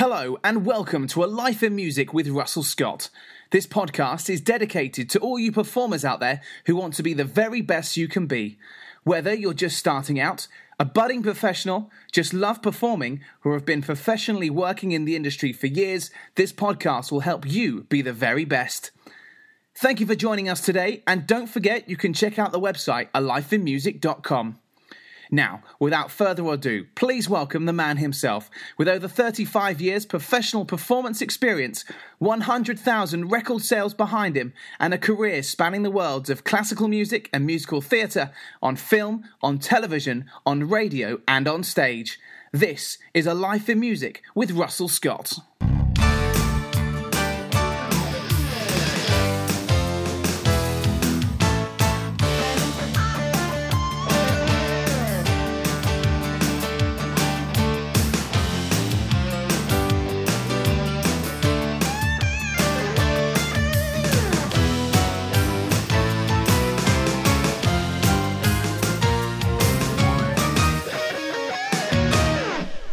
Hello, and welcome to A Life in Music with Russell Scott. This podcast is dedicated to all you performers out there who want to be the very best you can be. Whether you're just starting out, a budding professional, just love performing, or have been professionally working in the industry for years, this podcast will help you be the very best. Thank you for joining us today, and don't forget you can check out the website alifeinmusic.com. Now, without further ado, please welcome the man himself. With over 35 years professional performance experience, 100,000 record sales behind him, and a career spanning the worlds of classical music and musical theatre, on film, on television, on radio, and on stage. This is A Life in Music with Russell Scott.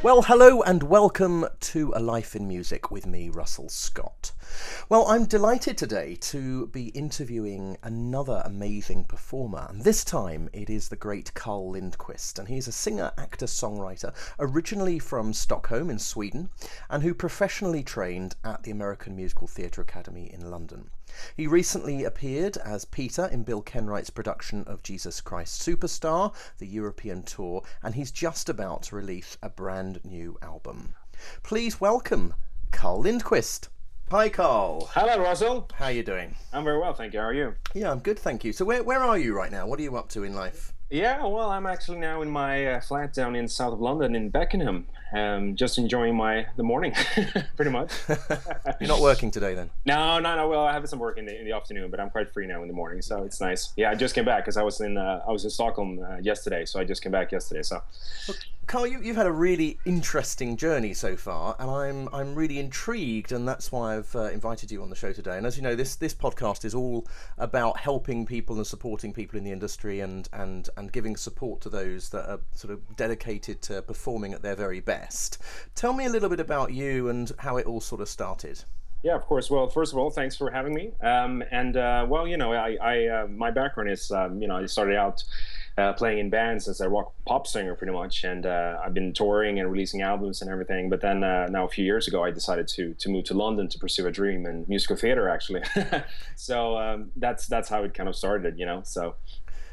Well, hello and welcome to A Life in Music with me, Russell Scott. Well, I'm delighted today to be interviewing another amazing performer, and this time it is the great Carl Lindquist, and he's a singer, actor, songwriter, originally from Stockholm in Sweden, and who professionally trained at the American Musical Theatre Academy in London. He recently appeared as Peter in Bill Kenwright's production of Jesus Christ Superstar, the European tour, and he's just about to release a brand new album. Please welcome Carl Lindquist. Hi, Carl. Hello, Russell. How are you doing? I'm very well, thank you. How are you? Yeah, I'm good, thank you. So, where, where are you right now? What are you up to in life? Yeah, well, I'm actually now in my uh, flat down in south of London in Beckenham, um, just enjoying my the morning, pretty much. You're not working today, then? No, no, no. Well, I have some work in the, in the afternoon, but I'm quite free now in the morning, so it's nice. Yeah, I just came back because I was in uh, I was in Stockholm uh, yesterday, so I just came back yesterday. So, Carl, you, you've had a really interesting journey so far, and I'm I'm really intrigued, and that's why I've uh, invited you on the show today. And as you know, this this podcast is all about helping people and supporting people in the industry, and and and giving support to those that are sort of dedicated to performing at their very best. Tell me a little bit about you and how it all sort of started. Yeah, of course. Well, first of all, thanks for having me. Um, and uh, well, you know, I, I uh, my background is, um, you know, I started out uh, playing in bands as a rock pop singer, pretty much, and uh, I've been touring and releasing albums and everything. But then uh, now a few years ago, I decided to to move to London to pursue a dream in musical theater, actually. so um, that's that's how it kind of started, you know. So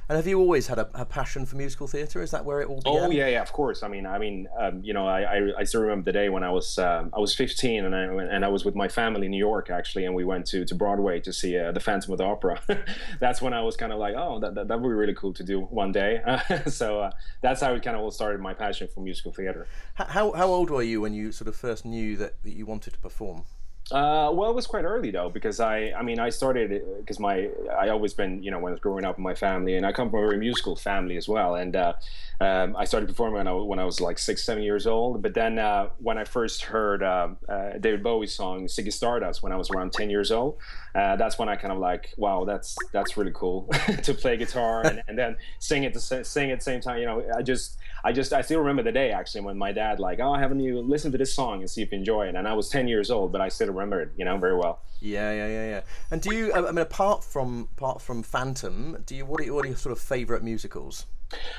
And have you always had a, a passion for musical theatre? Is that where it all began? Oh yeah, yeah, of course. I mean, I mean, um, you know, I, I, I still remember the day when I was um, I was 15 and I and I was with my family in New York actually, and we went to, to Broadway to see uh, the Phantom of the Opera. that's when I was kind of like, oh, that, that, that would be really cool to do one day. so uh, that's how it kind of all started my passion for musical theater. How, how old were you when you sort of first knew that, that you wanted to perform? Uh, well, it was quite early though, because I, I mean, I started because my, I always been, you know, when I was growing up in my family, and I come from a very musical family as well, and uh, um, I started performing when I, when I was like six, seven years old. But then uh, when I first heard uh, uh, David Bowie's song "Ziggy Stardust" when I was around ten years old, uh, that's when I kind of like, wow, that's that's really cool to play guitar and, and then sing it to sing at the same time. You know, I just, I just, I still remember the day actually when my dad like, oh, haven't you listened to this song and see if you enjoy it? And I was ten years old, but I still remember it, you know, very well. Yeah, yeah, yeah, yeah. And do you? I mean, apart from apart from Phantom, do you? What are, what are your sort of favourite musicals?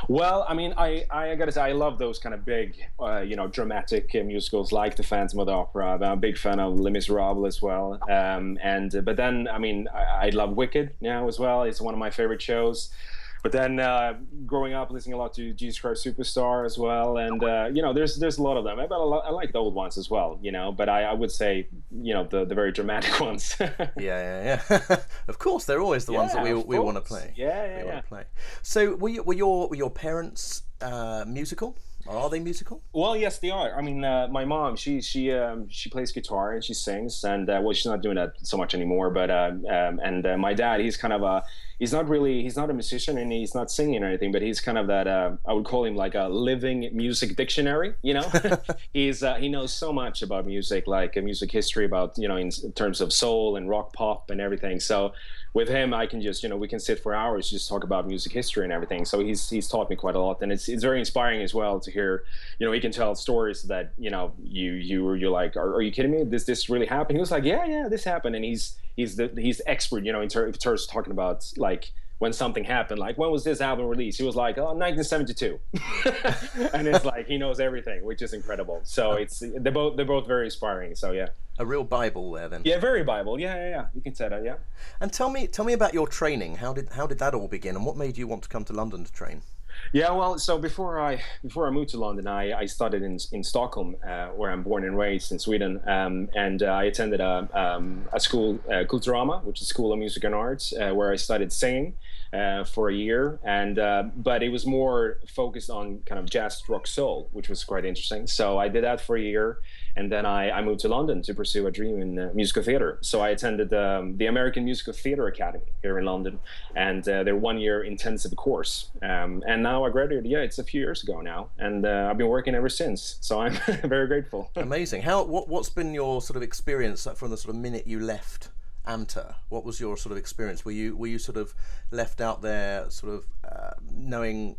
Well, I mean, I, I gotta say, I love those kind of big, uh, you know, dramatic uh, musicals like The Phantom of the Opera. I'm a big fan of Les Miserables as well. Um, and but then, I mean, I, I love Wicked now as well. It's one of my favorite shows. But then, uh, growing up, listening a lot to Jesus Christ Superstar as well, and uh, you know, there's there's a lot of them. I, lot, I like the old ones as well, you know. But I, I would say, you know, the, the very dramatic ones. yeah, yeah, yeah. of course, they're always the ones that we, we want to play. Yeah, yeah, we yeah. play. So, were, you, were your were your parents uh, musical? Are they musical? Well, yes, they are. I mean, uh, my mom, she she um, she plays guitar and she sings, and uh, well, she's not doing that so much anymore. But uh, um, and uh, my dad, he's kind of a he's not really he's not a musician and he's not singing or anything but he's kind of that uh, i would call him like a living music dictionary you know? He's uh, he knows so much about music like uh, music history about you know in, terms of soul and rock pop and everything. So with him i can just you know we can sit for hours just talk about music history and everything. So he's he's taught me quite a lot and it's it's very inspiring as well to hear you know he can tell stories that you know you you you're like are, are you kidding me? This this really happened? He was like yeah yeah this happened. And he's he's the he's expert you know in, ter- in terms of talking about like when something happened like when was this album released? He was like oh 1972 and it's like he knows everything which is incredible. So oh. it's they're both they're both very inspiring so yeah. A real bible there then. Yeah very bible. Yeah yeah yeah. You can say that yeah. And tell me tell me about your training. How did how did that all begin? And what made you want to come to london to train yeah, well, so before I before I moved to London, I, I studied in in Stockholm, uh, where I'm born and raised in Sweden, um, and uh, I attended a, um, a school, uh, Kulturama, which is School of Music and Arts, uh, where I studied singing uh, for a year, and uh, but it was more focused on kind of jazz, rock, soul, which was quite interesting. So I did that for a year, and then I, I moved to London to pursue a dream in uh, musical theater. So I attended um, the American Musical Theater Academy here in London, and uh, their one-year intensive course. Um, and now I graduated. Yeah, it's a few years ago now, and uh, I've been working ever since. So I'm very grateful. Amazing. How what what's been your sort of experience from the sort of minute you left? AMTA. What was your sort of experience? Were you were you sort of left out there, sort of uh, knowing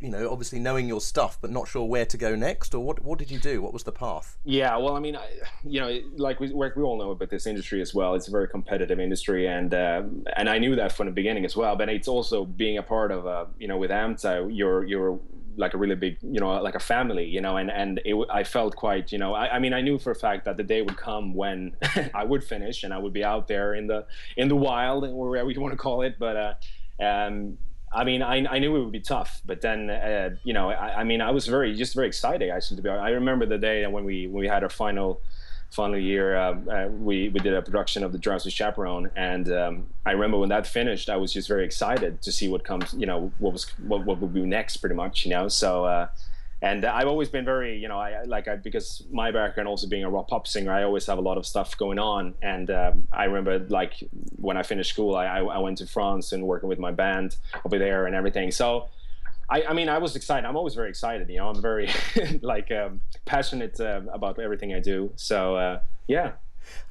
you know, obviously knowing your stuff, but not sure where to go next, or what? What did you do? What was the path? Yeah, well, I mean, I, you know, like we, we all know about this industry as well. It's a very competitive industry, and uh, and I knew that from the beginning as well. But it's also being a part of, a, you know, with AMTA, you're you're like a really big, you know, like a family, you know, and and it, I felt quite, you know, I, I mean, I knew for a fact that the day would come when I would finish and I would be out there in the in the wild or whatever you want to call it, but. Uh, um, I mean, I, I knew it would be tough, but then, uh, you know, I, I, mean, I was very, just very excited actually to be. I remember the day when we when we had our final, final year. Uh, uh, we we did a production of the Drowsy Chaperone, and um, I remember when that finished, I was just very excited to see what comes. You know, what was what what would be next, pretty much. You know, so uh, and I've always been very, you know, I like I because my background also being a rock pop singer, I always have a lot of stuff going on. And um, I remember like when I finished school, I, I went to France and working with my band over there and everything. So I, I mean, I was excited. I'm always very excited. You know, I'm very like um, passionate uh, about everything I do. So uh, yeah.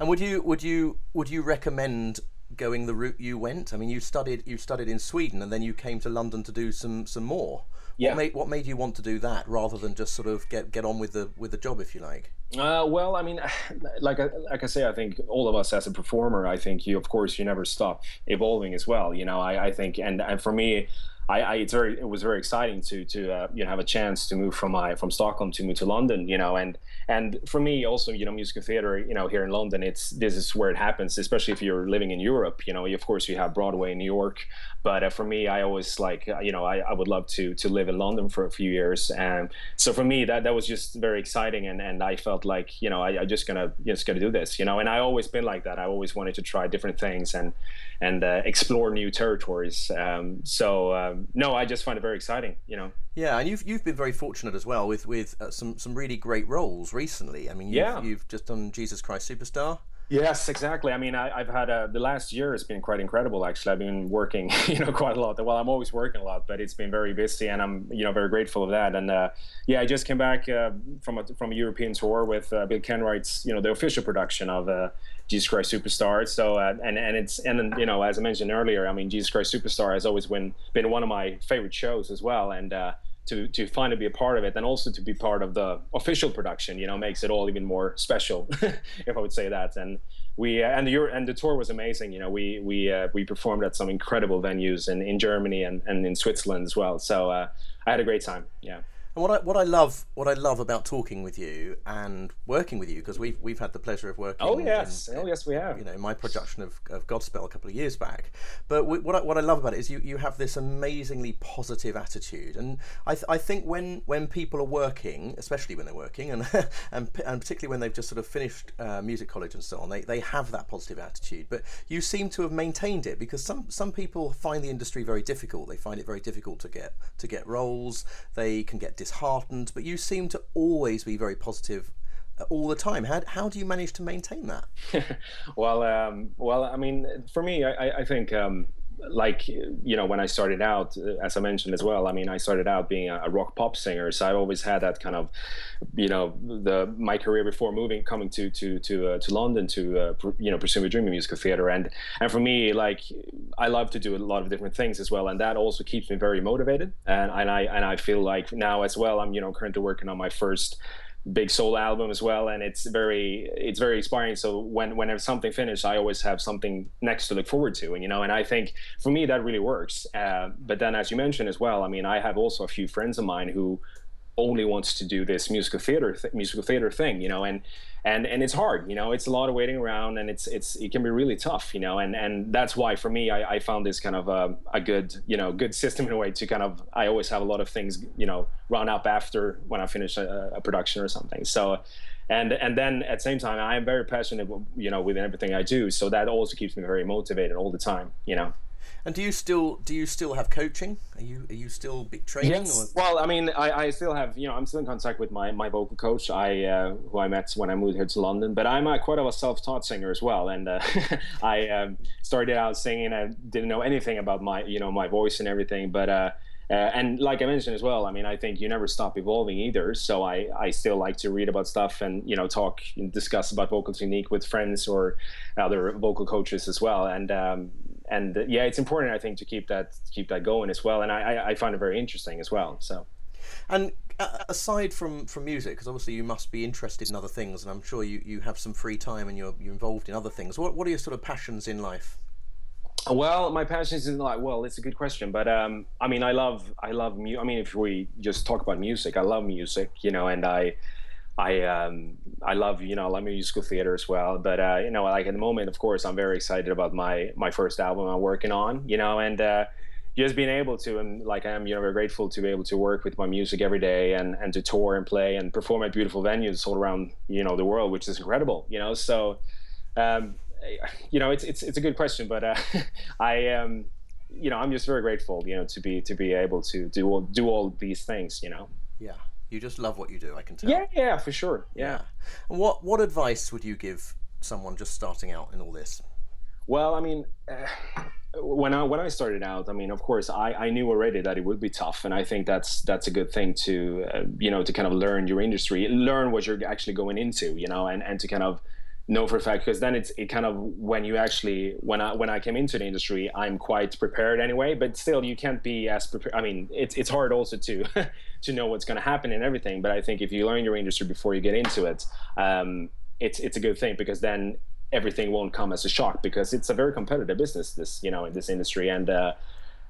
And would you would you would you recommend going the route you went? I mean, you studied you studied in Sweden and then you came to London to do some some more. Yeah. What made what made you want to do that rather than just sort of get get on with the with the job, if you like? Uh, well, I mean, like I, like I say, I think all of us as a performer, I think you, of course, you never stop evolving as well. You know, I, I think, and and for me, I, I, it's very it was very exciting to to uh, you know have a chance to move from my from Stockholm to move to London you know and and for me also you know musical theater you know here in London it's this is where it happens especially if you're living in Europe you know of course you have Broadway in New York but uh, for me I always like uh, you know I, I would love to to live in London for a few years and so for me that that was just very exciting and and I felt like you know I, I just gonna just gonna do this you know and I always been like that I always wanted to try different things and and uh, explore new territories um, so um, no, I just find it very exciting. You know. Yeah, and you've you've been very fortunate as well with with uh, some some really great roles recently. I mean, you've, yeah. you've just done Jesus Christ Superstar. Yes, exactly. I mean, I, have had a, the last year has been quite incredible. Actually, I've been working, you know, quite a lot. Well, I'm always working a lot, but it's been very busy, and I'm, you know, very grateful of that. And uh, yeah, I just came back uh, from a from a European tour with uh, Bill Kenwright's, you know, the official production of uh, Jesus Christ Superstar. So uh, and and it's and you know, as I mentioned earlier, I mean, Jesus Christ Superstar has always been been one of my favorite shows as well, and uh, to to finally be a part of it and also to be part of the official production you know makes it all even more special if i would say that. And we uh, and the and the tour was amazing you know we we uh, we performed at some incredible venues in, in germany and, and in switzerland as well. So uh, i had a great time. Yeah and what I what I love what I love about talking with you and working with you because we've we've had the pleasure of working. Oh yes, in, oh yes, we have. You know, my production of, of Godspell a couple of years back. But what I, what I love about it is you, you have this amazingly positive attitude, and I, th- I think when when people are working, especially when they're working, and and, and particularly when they've just sort of finished uh, music college and so on, they, they have that positive attitude. But you seem to have maintained it because some some people find the industry very difficult. They find it very difficult to get to get roles. They can get dis- disheartened, but you seem to always be very positive uh, all the time. How, how do you manage to maintain that? well, um, well, I mean, for me, I, I think um, like you know when I started out, uh, as I mentioned as well. I mean, I started out being a, rock pop singer, so I always had that kind of, you know, the my career before moving, coming to to to uh, to London to uh, you know pursue a dream in musical theater, and and for me, like I love to do a lot of different things as well, and that also keeps me very motivated, and and I and I feel like now as well, I'm you know currently working on my first big soul album as well and it's very it's very inspiring. So when whenever something finished i always have something next to look forward to and you know and i think for me that really works. Uh, but then as you mentioned as well i mean i have also a few friends of mine who only wants to do this musical theater th- musical theater thing you know and and and it's hard you know it's a lot of waiting around and it's it's it can be really tough you know and and that's why for me i, I found this kind of a, a good you know good system in a way to kind of i always have a lot of things you know run up after when i finish a, a production or something. So and and then at the same time i am very passionate you know within everything i do. So that also keeps me very motivated all the time you know and do you still do you still have coaching? Are you are you still big training? Yes. Or? Well, I mean, I, I still have you know I'm still in contact with my, my vocal coach I uh, who I met when I moved here to London. But I'm uh, quite of a self taught singer as well, and uh, I um, started out singing. I didn't know anything about my you know my voice and everything, but. Uh, uh, and like I mentioned as well, I mean, I think you never stop evolving either. So I, I still like to read about stuff and you know talk and discuss about vocal technique with friends or other vocal coaches as well. And um, and uh, yeah, it's important I think to keep that keep that going as well. And I, I find it very interesting as well. So. And uh, aside from, from music, because obviously you must be interested in other things, and I'm sure you, you have some free time and you're you're involved in other things. What what are your sort of passions in life? Well, my passions in life. Well, it's a good question, but um, I mean, I love I love mu- I mean, if we just talk about music, I love music, you know, and I I um, I love you know I love musical theater as well. But uh, you know like at the moment, of course, I'm very excited about my my first album I'm working on. You know and uh, just being able to and like I'm you know very grateful to be able to work with my music every day and and to tour and play and perform at beautiful venues all around you know the world, which is incredible. You know so. Um, you know, it's it's it's a good question, but uh, I um, you know, I'm just very grateful, you know, to be to be able to do all, do all these things, you know. Yeah. You just love what you do, I can tell. Yeah, yeah, for sure. Yeah. yeah. what what advice would you give someone just starting out in all this? Well, I mean, uh, when I when I started out, I mean, of course, I, I knew already that it would be tough, and I think that's that's a good thing to uh, you know to kind of learn your industry, learn what you're actually going into, you know, and and to kind of know for a fact because then it's it kind of when you actually when I when I came into the industry I'm quite prepared anyway but still you can't be as prepared I mean it's it's hard also to to know what's going to happen and everything but I think if you learn your industry before you get into it um, it's it's a good thing because then everything won't come as a shock because it's a very competitive business this you know in this industry and uh,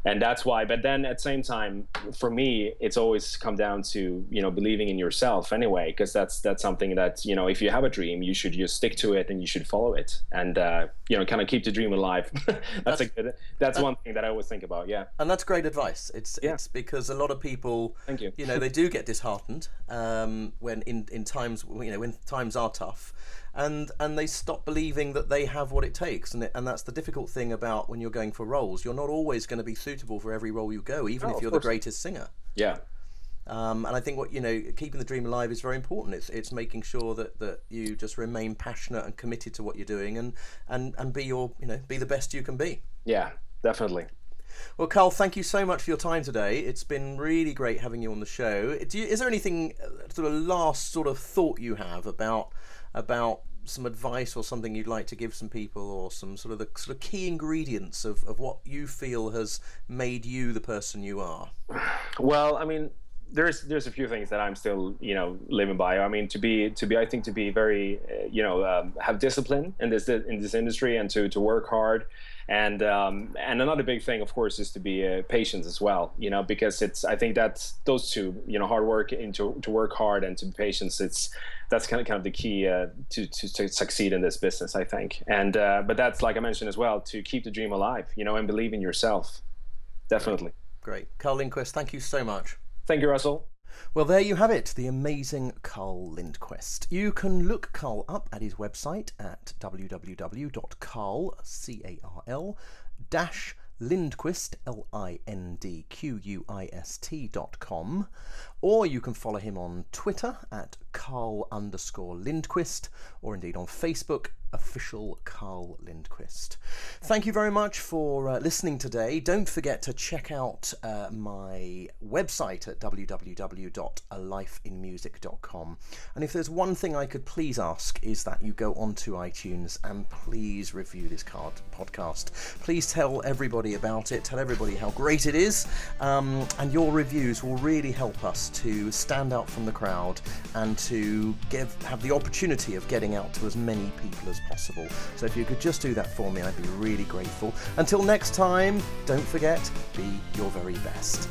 and that's why but then at the same time for me it's always come down to you know believing in yourself anyway because that's that's something that you know if you have a dream you should just stick to it and you should follow it. And uh, you know kind of keep the dream alive. That's, that's, a good that's uh, one thing that i always think about yeah. And that's great advice. It's yeah. it's because a lot of people thank you. you know they do get disheartened um, when in in times you know when times are tough and and they stop believing that they have what it takes and it, and that's the difficult thing about when you're going for roles you're not always going to be suitable for every role you go even oh, if you're the greatest singer yeah um, and I think what you know, keeping the dream alive is very important. It's it's making sure that, that you just remain passionate and committed to what you're doing, and, and and be your you know be the best you can be. Yeah, definitely. Well, Carl, thank you so much for your time today. It's been really great having you on the show. You, is there anything uh, sort of last sort of thought you have about about some advice or something you'd like to give some people or some sort of the sort of key ingredients of, of what you feel has made you the person you are well i mean there's there's a few things that I'm still you know living by. I mean to be to be I think to be very uh, you know um, have discipline in this in this industry and to to work hard and um, and another big thing of course is to be uh, patient as well you know because it's I think that those two you know hard work and to to work hard and to be patient it's that's kind of kind of the key uh, to, to, to succeed in this business I think and uh, but that's like I mentioned as well to keep the dream alive you know and believe in yourself definitely. Great, Carl Lindquist, thank you so much. Thank you, Russell. Well, there you have it, the amazing Carl Lindquist. You can look Carl up at his website at www.carl, C-A-R-L, dash Lindquist, L I N D Q U I S T dot com, or you can follow him on Twitter at Carl underscore Lindquist, or indeed on Facebook official Carl Lindquist. Thank you very much for uh, listening today. Don't forget to check out uh, my website at www.alifeinmusic.com. And if there's one thing I could please ask is that you go onto iTunes and please review this card podcast. Please tell everybody about it. Tell everybody how great it is. Um, and your reviews will really help us to stand out from the crowd and to give have the opportunity of getting out to as many people as possible. So if you could just do that for me, I'd be really grateful. Until next time, don't forget, be your very best.